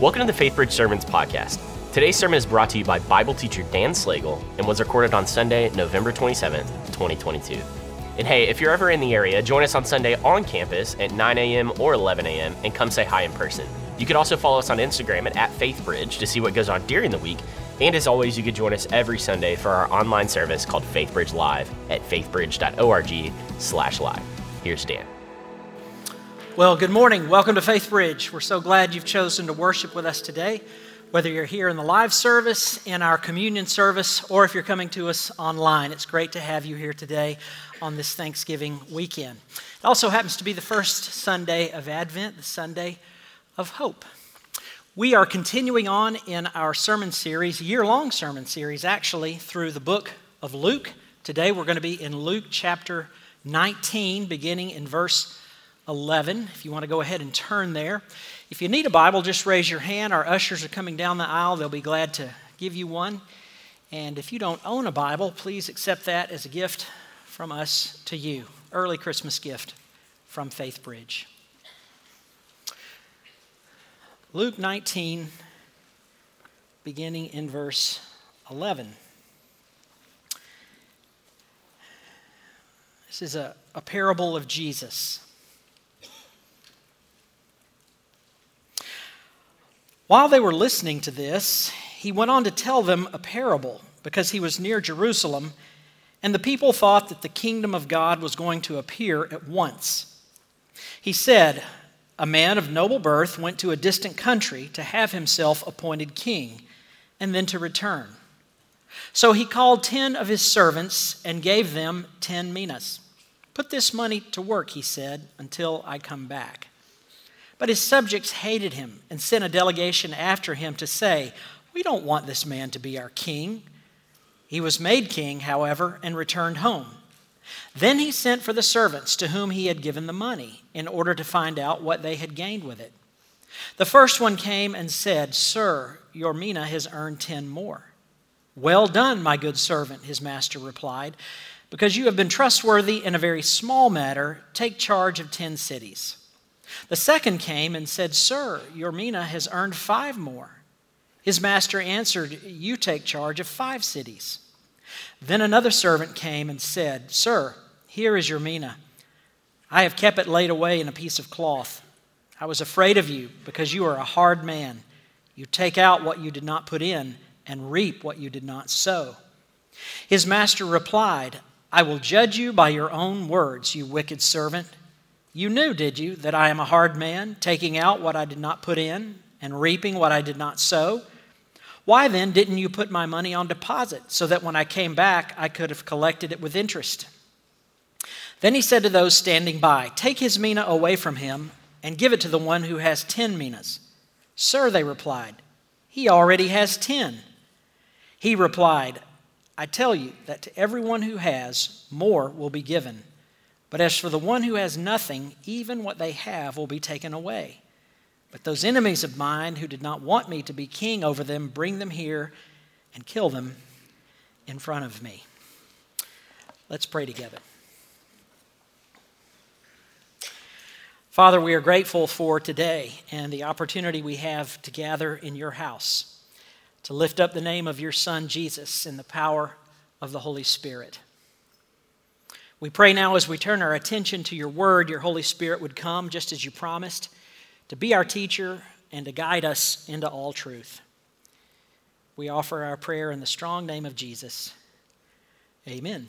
Welcome to the FaithBridge Sermons podcast. Today's sermon is brought to you by Bible teacher Dan Slagle and was recorded on Sunday, November 27th, 2022. And hey, if you're ever in the area, join us on Sunday on campus at 9 a.m. or 11 a.m. and come say hi in person. You can also follow us on Instagram at, at FaithBridge to see what goes on during the week. And as always, you can join us every Sunday for our online service called FaithBridge Live at faithbridge.org slash live. Here's Dan. Well, good morning. Welcome to Faith Bridge. We're so glad you've chosen to worship with us today, whether you're here in the live service, in our communion service, or if you're coming to us online. It's great to have you here today on this Thanksgiving weekend. It also happens to be the first Sunday of Advent, the Sunday of Hope. We are continuing on in our sermon series, year long sermon series, actually, through the book of Luke. Today we're going to be in Luke chapter 19, beginning in verse 11. If you want to go ahead and turn there. If you need a Bible, just raise your hand. Our ushers are coming down the aisle. They'll be glad to give you one. And if you don't own a Bible, please accept that as a gift from us to you. Early Christmas gift from Faith Bridge. Luke 19, beginning in verse 11. This is a, a parable of Jesus. While they were listening to this, he went on to tell them a parable because he was near Jerusalem, and the people thought that the kingdom of God was going to appear at once. He said, A man of noble birth went to a distant country to have himself appointed king, and then to return. So he called ten of his servants and gave them ten minas. Put this money to work, he said, until I come back. But his subjects hated him and sent a delegation after him to say, We don't want this man to be our king. He was made king, however, and returned home. Then he sent for the servants to whom he had given the money in order to find out what they had gained with it. The first one came and said, Sir, your mina has earned ten more. Well done, my good servant, his master replied. Because you have been trustworthy in a very small matter, take charge of ten cities. The second came and said, Sir, your mina has earned five more. His master answered, You take charge of five cities. Then another servant came and said, Sir, here is your mina. I have kept it laid away in a piece of cloth. I was afraid of you because you are a hard man. You take out what you did not put in and reap what you did not sow. His master replied, I will judge you by your own words, you wicked servant. You knew, did you, that I am a hard man, taking out what I did not put in and reaping what I did not sow? Why then didn't you put my money on deposit so that when I came back I could have collected it with interest? Then he said to those standing by, Take his mina away from him and give it to the one who has ten minas. Sir, they replied, he already has ten. He replied, I tell you that to everyone who has, more will be given but as for the one who has nothing, even what they have will be taken away. But those enemies of mine who did not want me to be king over them, bring them here and kill them in front of me. Let's pray together. Father, we are grateful for today and the opportunity we have to gather in your house to lift up the name of your Son, Jesus, in the power of the Holy Spirit. We pray now as we turn our attention to your word, your Holy Spirit would come just as you promised to be our teacher and to guide us into all truth. We offer our prayer in the strong name of Jesus. Amen.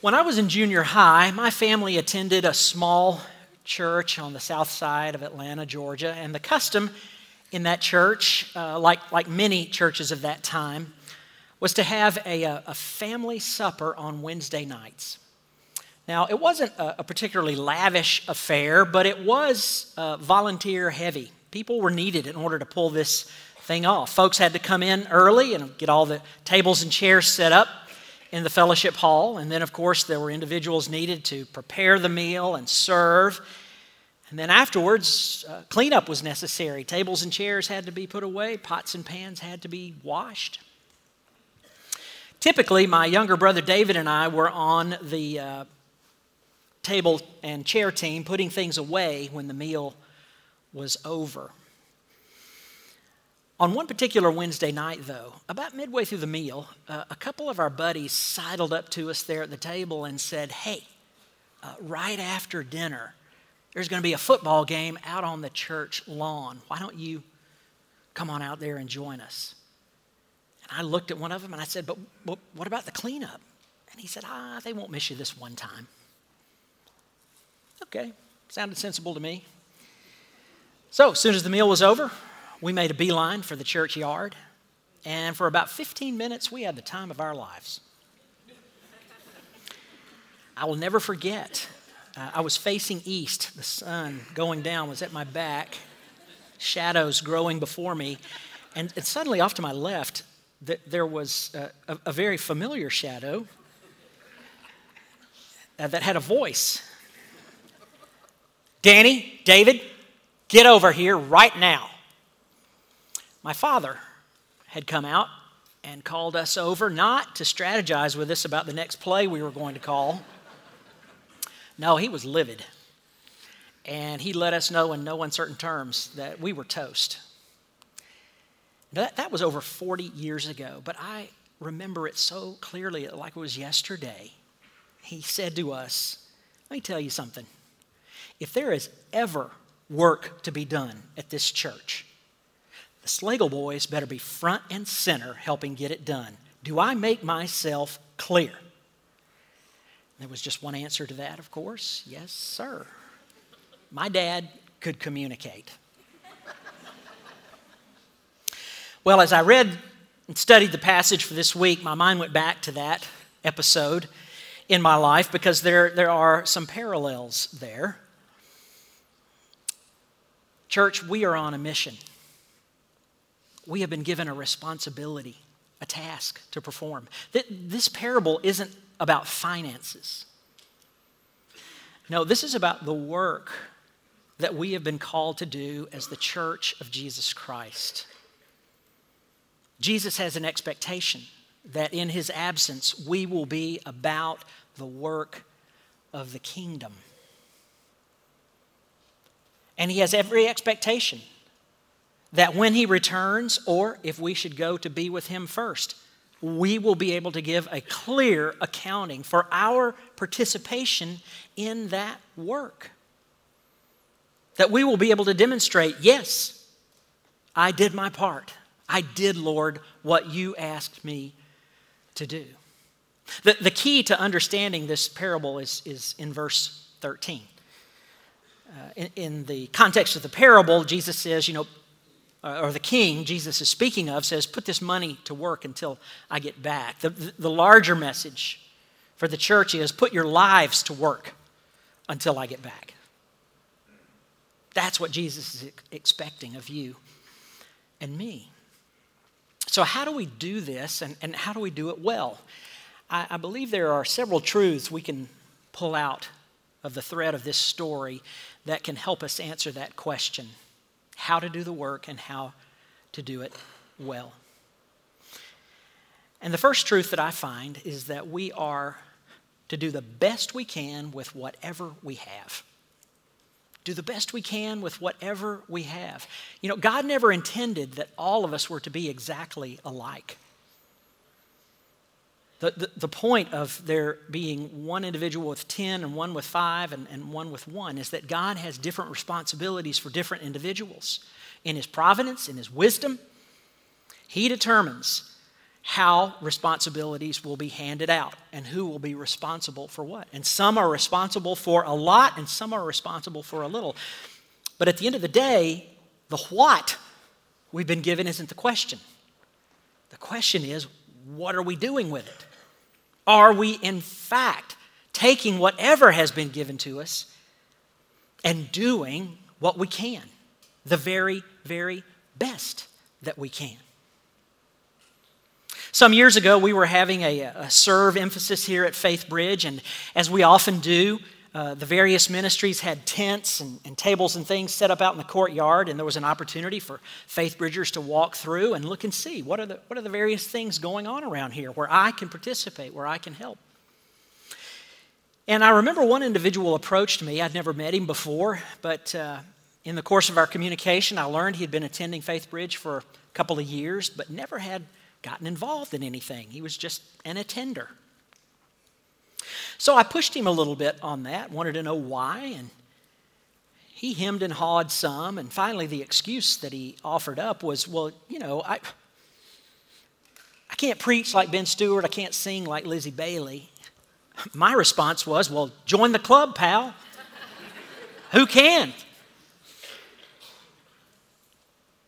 When I was in junior high, my family attended a small church on the south side of Atlanta, Georgia, and the custom in that church, uh, like, like many churches of that time, was to have a, a family supper on Wednesday nights. Now, it wasn't a, a particularly lavish affair, but it was uh, volunteer heavy. People were needed in order to pull this thing off. Folks had to come in early and get all the tables and chairs set up in the fellowship hall. And then, of course, there were individuals needed to prepare the meal and serve. And then afterwards, uh, cleanup was necessary. Tables and chairs had to be put away, pots and pans had to be washed. Typically, my younger brother David and I were on the uh, table and chair team putting things away when the meal was over. On one particular Wednesday night, though, about midway through the meal, uh, a couple of our buddies sidled up to us there at the table and said, Hey, uh, right after dinner, there's going to be a football game out on the church lawn. Why don't you come on out there and join us? And I looked at one of them and I said, But, what about the cleanup? And he said, Ah, they won't miss you this one time. Okay, sounded sensible to me. So, as soon as the meal was over, we made a beeline for the churchyard. And for about 15 minutes, we had the time of our lives. I will never forget. Uh, I was facing east. The sun going down was at my back, shadows growing before me. And, and suddenly, off to my left, th- there was uh, a, a, very familiar shadow uh, that had a voice Danny, David, get over here right now. My father had come out and called us over not to strategize with us about the next play we were going to call. No, he was livid. And he let us know in no uncertain terms that we were toast. That, that was over 40 years ago, but I remember it so clearly, like it was yesterday. He said to us, Let me tell you something. If there is ever work to be done at this church, the Slagle boys better be front and center helping get it done. Do I make myself clear? There was just one answer to that, of course. Yes, sir. My dad could communicate. Well, as I read and studied the passage for this week, my mind went back to that episode in my life because there, there are some parallels there. Church, we are on a mission. We have been given a responsibility, a task to perform. This parable isn't about finances. No, this is about the work that we have been called to do as the church of Jesus Christ. Jesus has an expectation that in his absence we will be about the work of the kingdom. And he has every expectation that when he returns, or if we should go to be with him first, we will be able to give a clear accounting for our participation in that work. That we will be able to demonstrate, yes, I did my part. I did, Lord, what you asked me to do. The, the key to understanding this parable is, is in verse 13 uh, in, in, the context of the parable, Jesus says, you know, uh, or the king Jesus is speaking of says, put this money to work until I get back. The, the, the larger message for the church is put your lives to work until I get back. That's what Jesus is expecting of you and me. So, how do we do this and, and how do we do it well? I, I believe there are several truths we can pull out of the thread of this story that can help us answer that question how to do the work and how to do it well. And the first truth that I find is that we are to do the best we can with whatever we have. Do the best we can with whatever we have. You know, God never intended that all of us were to be exactly alike. The, the, the, point of there being one individual with 10 and one with 5 and, and one with 1 is that God has different responsibilities for different individuals. In His providence, in His wisdom, He determines how responsibilities will be handed out and who will be responsible for what. And some are responsible for a lot and some are responsible for a little. But at the end of the day, the what we've been given isn't the question. The question is, what are we doing with it? Are we, in fact, taking whatever has been given to us and doing what we can, the very, very best that we can? Some years ago, we were having a, a serve emphasis here at Faith Bridge, and as we often do, uh, the various ministries had tents and, and, tables and things set up out in the courtyard, and there was an opportunity for faith bridgers to walk through and look and see what are the, what are the various things going on around here where I can participate, where I can help. And I remember one individual approached me. I'd never met him before, but uh, In the course of our communication, I learned he had been attending Faith Bridge for a couple of years, but never had gotten involved in anything. He was just an attender. So I pushed him a little bit on that, wanted to know why, and he hemmed and hawed some, and finally the excuse that he offered up was, well, you know, I, I can't preach like Ben Stewart, I can't sing like Lizzie Bailey. My response was, well, join the club, pal. Who can?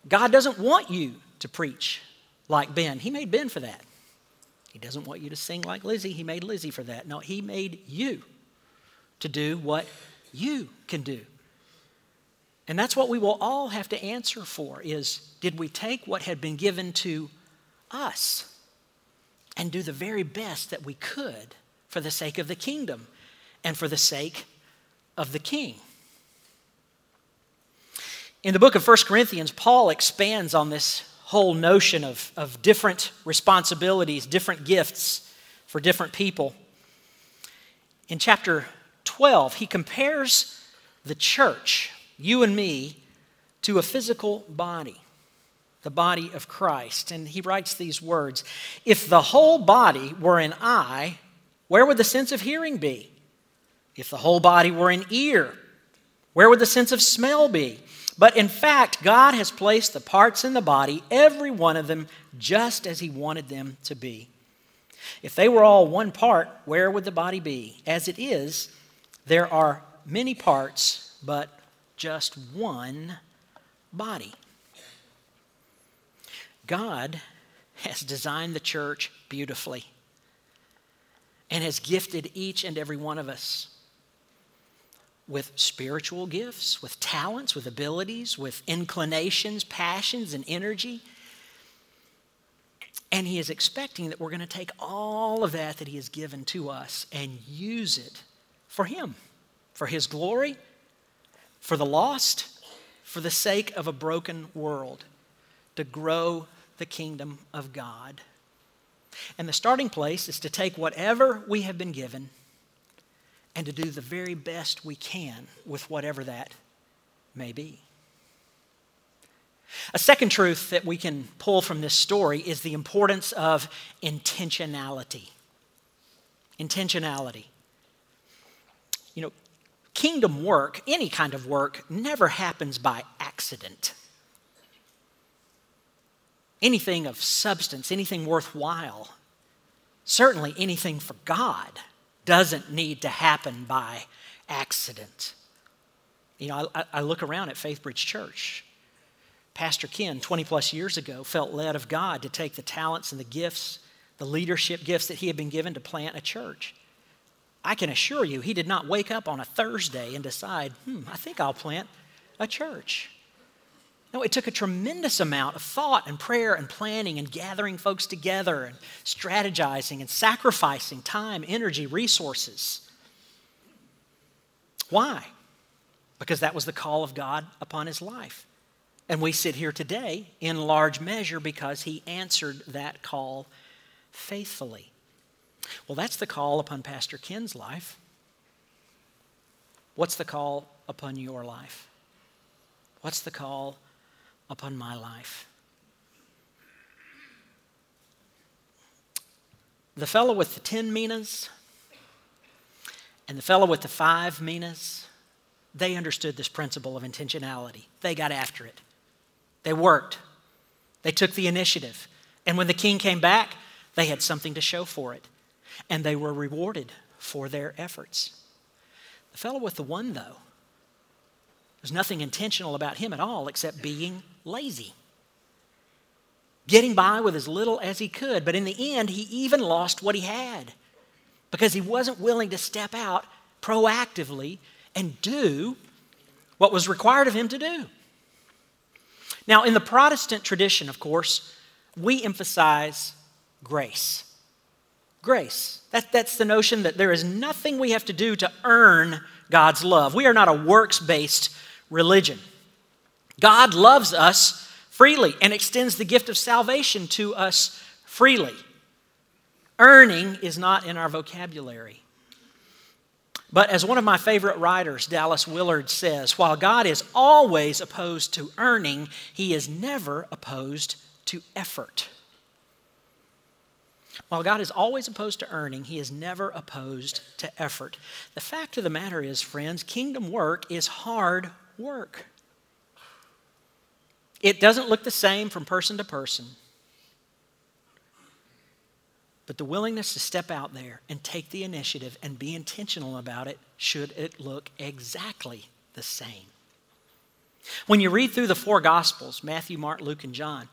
God doesn't want you to preach like Ben. He made Ben for that. He doesn't want you to sing like Lizzie. He made Lizzie for that. No, He made you to do what you can do. And that's what we will all have to answer for is did we take what had been given to us and do the very best that we could for the sake of the kingdom and for the sake of the king? In the book of 1 Corinthians, Paul expands on this whole notion of, of different responsibilities, different gifts for different people. In chapter 12, he compares the church you and me, to a physical body, the body of Christ. And he writes these words If the whole body were an eye, where would the sense of hearing be? If the whole body were an ear, where would the sense of smell be? But in fact, God has placed the parts in the body, every one of them, just as He wanted them to be. If they were all one part, where would the body be? As it is, there are many parts, but just one body. God has designed the church beautifully and has gifted each and every one of us with spiritual gifts, with talents, with abilities, with inclinations, passions, and energy. And He is expecting that we're going to take all of that that He has given to us and use it for Him, for His glory for the lost, for the sake of a broken world, to grow the kingdom of God. And the starting place is to take whatever we have been given and to do the very best we can with whatever that may be. A second truth that we can pull from this story is the importance of intentionality. Intentionality. You know, kingdom work, any kind of work, never happens by accident. Anything of substance, anything worthwhile, certainly anything for God, doesn't need to happen by accident. You know, I, I look around at Faithbridge Church. Pastor Ken, 20 plus years ago, felt led of God to take the talents and the gifts, the leadership gifts that he had been given to plant a church. I can assure you, he did not wake up on a Thursday and decide, hmm, I think I'll plant a church. No, it took a tremendous amount of thought and prayer and planning and gathering folks together and strategizing and sacrificing time, energy, resources. Why? Because that was the call of God upon his life. And we sit here today in large measure because he answered that call faithfully. Well, that's the call upon Pastor Ken's life. What's the call upon your life? What's the call upon my life? The fellow with the 10 minas and the fellow with the five minas, they understood this principle of intentionality. They got after it. They worked. They took the initiative. And when the king came back, they had something to show for it and they were rewarded for their efforts. The fellow with the one, though, there's nothing intentional about him at all except being lazy. Getting by with as little as he could, but in the end, he even lost what he had because he wasn't willing to step out proactively and do what was required of him to do. Now, in the Protestant tradition, of course, we emphasize grace grace. That, that's the notion that there is nothing we have to do to earn God's love. We are not a works based religion. God loves us freely and extends the gift of salvation to us freely. Earning is not in our vocabulary. But as one of my favorite writers, Dallas Willard, says, while God is always opposed to earning, he is never opposed to effort. While God is always opposed to earning, he is never opposed to effort. The fact of the matter is, friends, kingdom work is hard work. It doesn't look the same from person to person. But the willingness to step out there and take the initiative and be intentional about it should it look exactly the same. When you read through the four Gospels Matthew, Mark, Luke, and John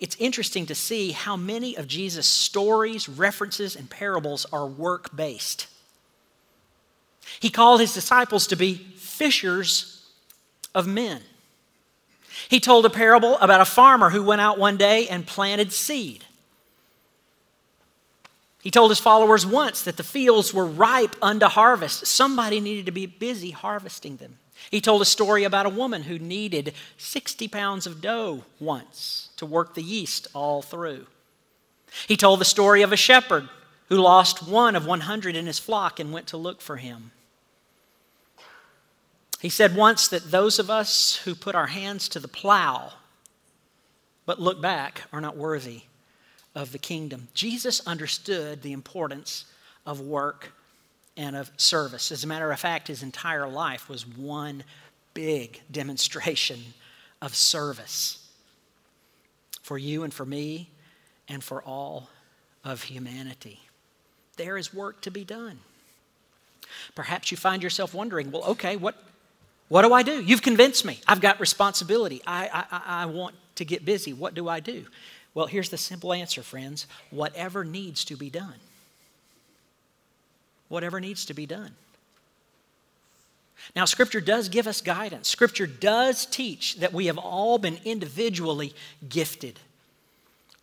it's interesting to see how many of Jesus' stories, references, and parables are work based. He called his disciples to be fishers of men. He told a parable about a farmer who went out one day and planted seed. He told his followers once that the fields were ripe unto harvest. Somebody needed to be busy harvesting them. He told a story about a woman who needed 60 pounds of dough once to work the yeast all through. He told the story of a shepherd who lost one of 100 in his flock and went to look for him. He said once that those of us who put our hands to the plow but look back are not worthy of the kingdom. Jesus understood the importance of work and of service. As a matter of fact, his entire life was one big demonstration of service for you and for me and for all of humanity. There is work to be done. Perhaps you find yourself wondering, well, okay, what, what do I do? You've convinced me. I've got responsibility. I, I, I want to get busy. What do I do? Well, here's the simple answer, friends whatever needs to be done whatever needs to be done. Now, Scripture does give us guidance. Scripture does teach that we have all been individually gifted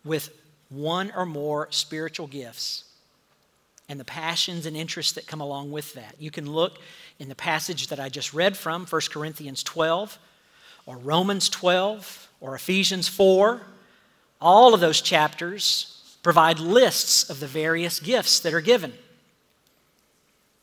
with one or more spiritual gifts and the passions and interests that come along with that. You can look in the passage that I just read from, 1 Corinthians 12, or Romans 12, or Ephesians 4. All of those chapters provide lists of the various gifts that are given.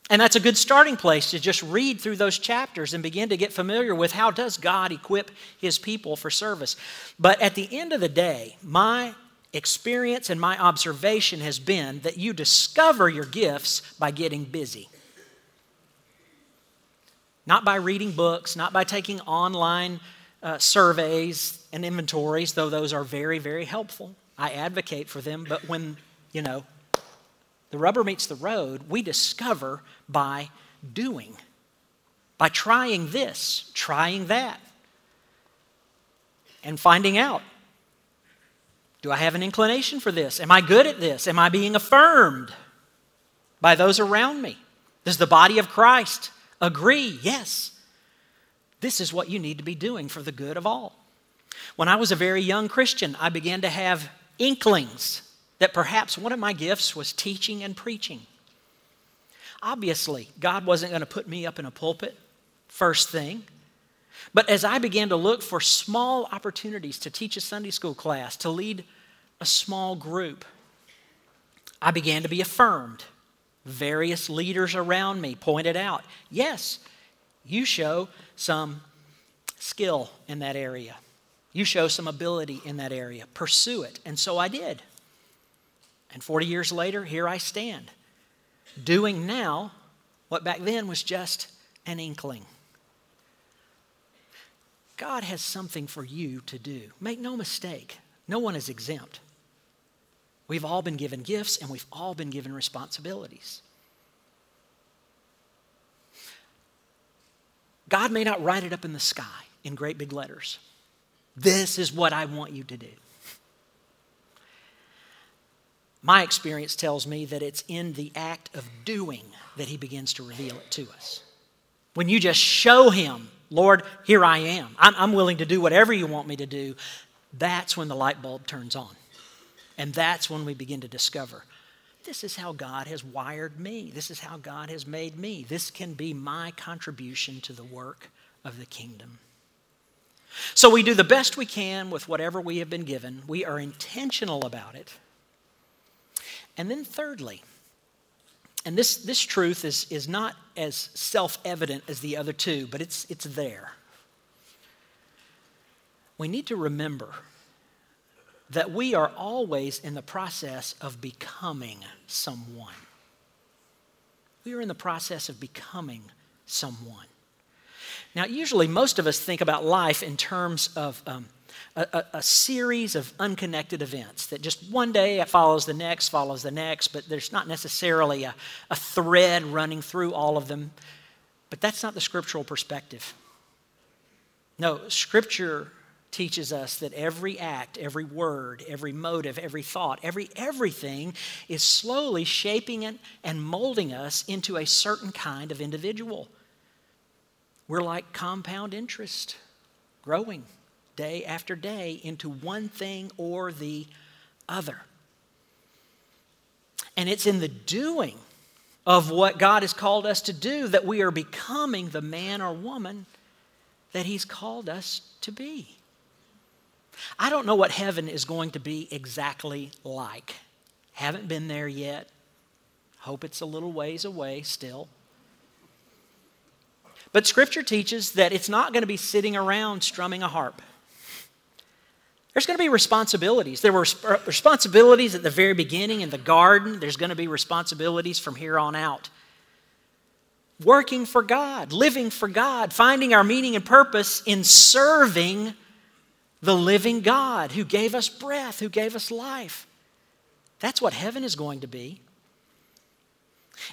And that's a good starting place to just read through those chapters and begin to get familiar with how does God equip his people for service. But at the end of the day, my experience and my observation has been that you discover your gifts by getting busy. Not by reading books, not by taking online uh, surveys and inventories, though those are very, very helpful. I advocate for them, but when, you know, the rubber meets the road, we discover by doing, by trying this, trying that, and finding out do I have an inclination for this? Am I good at this? Am I being affirmed by those around me? Does the body of Christ agree? Yes. This is what you need to be doing for the good of all. When I was a very young Christian, I began to have inklings that perhaps one of my gifts was teaching and preaching. Obviously, God wasn't going to put me up in a pulpit first thing. But as I began to look for small opportunities to teach a Sunday school class, to lead a small group, I began to be affirmed. Various leaders around me pointed out yes, you show some skill in that area. You show some ability in that area. Pursue it. And so I did. And 40 years later, here I stand, doing now what back then was just an inkling. God has something for you to do. Make no mistake, no one is exempt. We've all been given gifts and we've all been given responsibilities. God may not write it up in the sky in great big letters. This is what I want you to do. My experience tells me that it's in the act of doing that He begins to reveal it to us. When you just show Him, Lord, here I am, I'm, I'm willing to do whatever you want me to do, that's when the light bulb turns on. And that's when we begin to discover this is how God has wired me. This is how God has made me. This can be my contribution to the work of the kingdom. So we do the best we can with whatever we have been given. We are intentional about it. And then, thirdly, And this, this truth is, is not as self evident as the other two, but it's, it's there. We need to remember that we are always in the process of becoming someone. We are in the process of becoming someone. Now, usually, most of us think about life in terms of um, a, a, a, series of unconnected events that just one day follows the next, follows the next, but there's not necessarily a, a thread running through all of them. But that's not the scriptural perspective. No, Scripture teaches us that every act, every word, every motive, every thought, every everything is slowly shaping it and molding us into a certain kind of individual. We're like compound interest, growing day after day into one thing or the other. And it's in the doing of what God has called us to do that we are becoming the man or woman that He's called us to be. I don't know what heaven is going to be exactly like. Haven't been there yet. Hope it's a little ways away still. But Scripture teaches that it's not going to be sitting around strumming a harp. There's going to be responsibilities. There were responsibilities at the very beginning in the garden. There's going to be responsibilities from here on out. Working for God, living for God, finding our meaning and purpose in serving the living God who gave us breath, who gave us life. That's what heaven is going to be.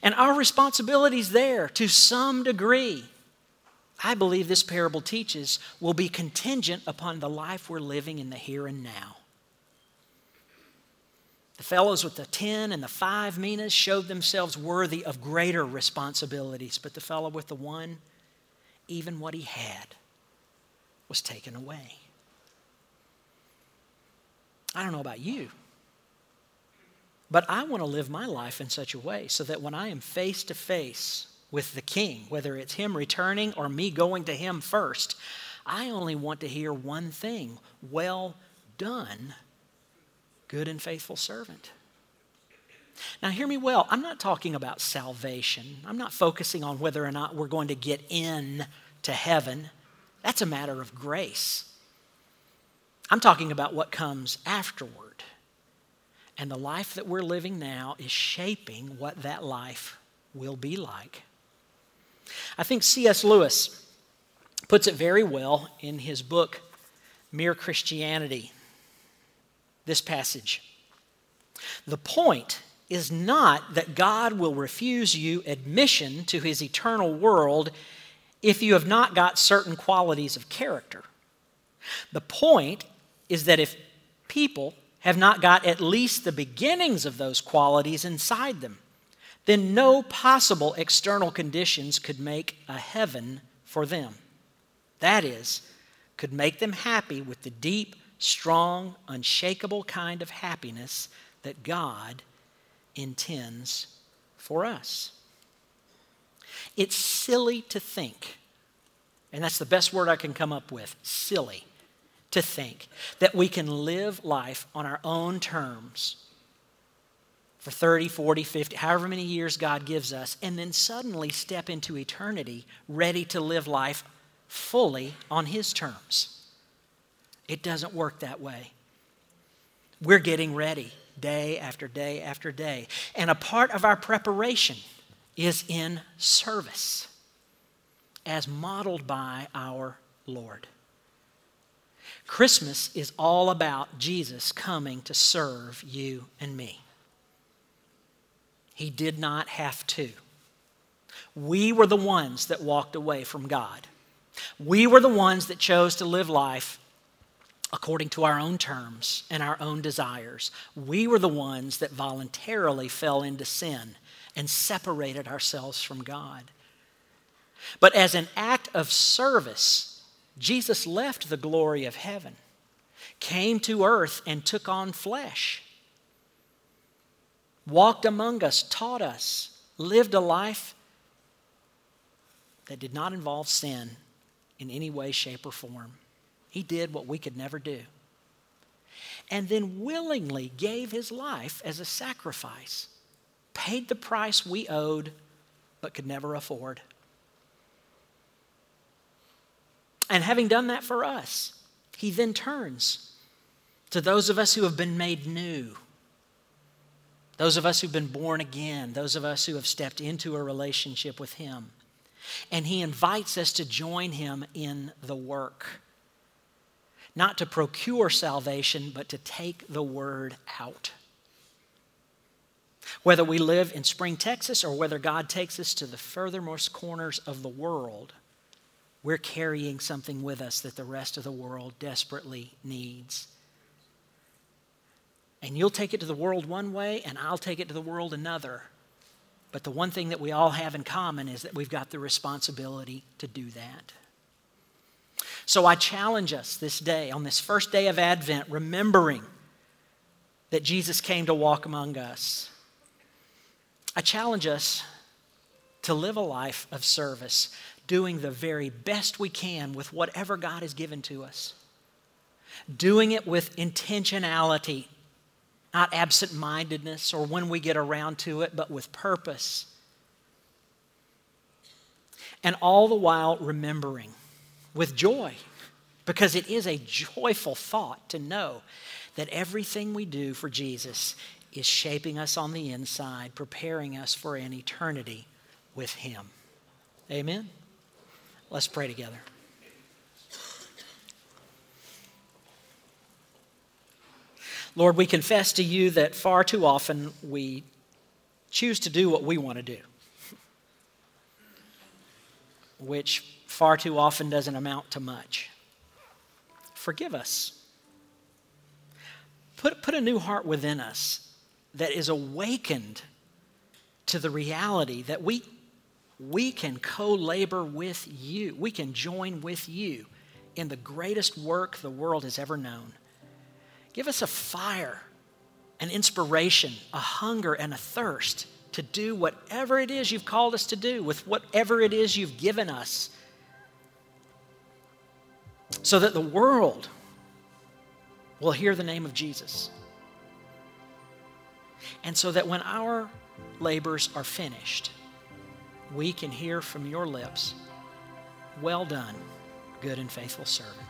And our responsibilities there, to some degree, I believe this parable teaches, will be contingent upon the life we're living in the here and now. The fellows with the 10 and the 5 minas showed themselves worthy of greater responsibilities, but the fellow with the one, even what he had, was taken away. I don't know about you, but I want to live my life in such a way so that when I am face to face with the king, whether it's him returning or me going to him first. I only want to hear one thing well done, good and faithful servant. Now, hear me well. I'm not talking about salvation. I'm not focusing on whether or not we're going to get in to heaven. That's a matter of grace. I'm talking about what comes afterward. And the life that we're living now is shaping what that life will be like. I think C.S. Lewis puts it very well in his book, Mere Christianity. This passage. The point is not that God will refuse you admission to his eternal world if you have not got certain qualities of character. The point is that if people have not got at least the beginnings of those qualities inside them, then no possible external conditions could make a heaven for them. That is, could make them happy with the deep, strong, unshakable kind of happiness that God intends for us. It's silly to think, and that's the best word I can come up with silly to think that we can live life on our own terms for 30, 40, 50, however many years God gives us, and then suddenly step into eternity ready to live life fully on His terms. It doesn't work that way. We're getting ready day after day after day. And a part of our preparation is in service, as modeled by our Lord. Christmas is all about Jesus coming to serve you and me. He did not have to. We were the ones that walked away from God. We were the ones that chose to live life according to our own terms and our own desires. We were the ones that voluntarily fell into sin and separated ourselves from God. But as an act of service, Jesus left the glory of heaven, came to earth, and took on flesh walked among us, taught us, lived a life that did not involve sin in any way, shape, or form. He did what we could never do. And then willingly gave his life as a sacrifice paid the price we owed but could never afford. And having done that for us, he then turns to those of us who have been made new, those of us who've been born again, those of us who have stepped into a relationship with him. And he invites us to join him in the work. Not to procure salvation, but to take the word out. Whether we live in Spring, Texas, or whether God takes us to the furthermost corners of the world, we're carrying something with us that the rest of the world desperately needs. And you'll take it to the world one way, and I'll take it to the world another. But the one thing that we all have in common is that we've got the responsibility to do that. So I challenge us this day, on this first day of Advent, remembering that Jesus came to walk among us. I challenge us to live a life of service, doing the very best we can with whatever God has given to us. Doing it with intentionality, not absent mindedness or when we get around to it, but with purpose. And all the while remembering with joy, because it is a joyful thought to know that everything we do for Jesus is shaping us on the inside, preparing us for an eternity with Him. Amen. Let's pray together. Lord, we confess to you that far too often we choose to do what we want to do, which far too often doesn't amount to much. Forgive us. Put, put a new heart within us that is awakened to the reality that we we can co labor with you. We can join with you in the greatest work the world has ever known. Give us a fire, an inspiration, a hunger, and a thirst to do whatever it is you've called us to do with whatever it is you've given us so that the world will hear the name of Jesus. And so that when our labors are finished, we can hear from your lips, Well done, good and faithful servant.